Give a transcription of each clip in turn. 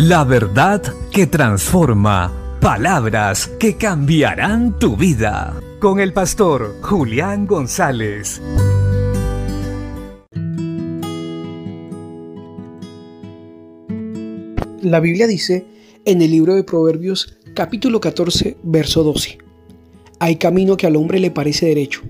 La verdad que transforma. Palabras que cambiarán tu vida. Con el pastor Julián González. La Biblia dice en el libro de Proverbios capítulo 14, verso 12. Hay camino que al hombre le parece derecho,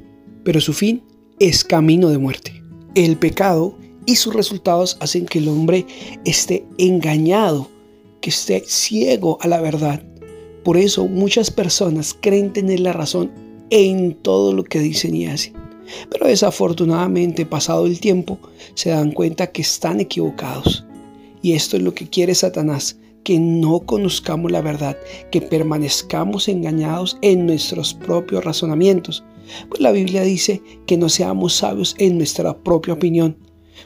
pero su fin es camino de muerte. El pecado y sus resultados hacen que el hombre esté engañado, que esté ciego a la verdad. Por eso muchas personas creen tener la razón en todo lo que dicen y hacen. Pero desafortunadamente, pasado el tiempo, se dan cuenta que están equivocados. Y esto es lo que quiere Satanás, que no conozcamos la verdad, que permanezcamos engañados en nuestros propios razonamientos. Pues la Biblia dice que no seamos sabios en nuestra propia opinión,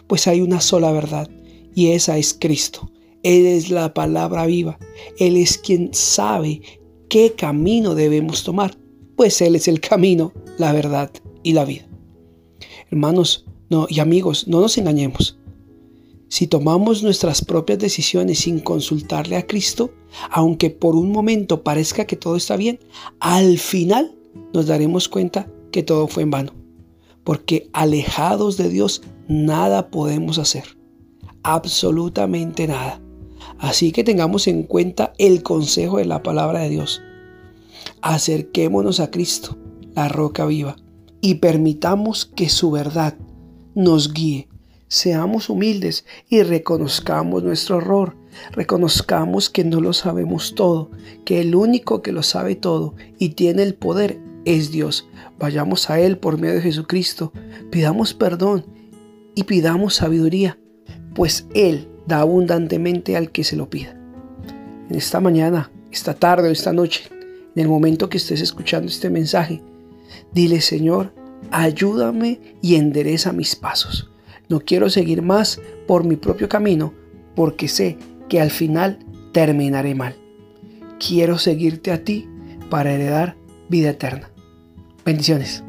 pues hay una sola verdad, y esa es Cristo. Él es la palabra viva. Él es quien sabe qué camino debemos tomar, pues Él es el camino, la verdad y la vida. Hermanos no, y amigos, no nos engañemos. Si tomamos nuestras propias decisiones sin consultarle a Cristo, aunque por un momento parezca que todo está bien, al final nos daremos cuenta que todo fue en vano. Porque alejados de Dios nada podemos hacer. Absolutamente nada. Así que tengamos en cuenta el consejo de la palabra de Dios. Acerquémonos a Cristo, la roca viva, y permitamos que su verdad nos guíe Seamos humildes y reconozcamos nuestro error. Reconozcamos que no lo sabemos todo, que el único que lo sabe todo y tiene el poder es Dios. Vayamos a Él por medio de Jesucristo, pidamos perdón y pidamos sabiduría, pues Él da abundantemente al que se lo pida. En esta mañana, esta tarde o esta noche, en el momento que estés escuchando este mensaje, dile Señor, ayúdame y endereza mis pasos. No quiero seguir más por mi propio camino porque sé que al final terminaré mal. Quiero seguirte a ti para heredar vida eterna. Bendiciones.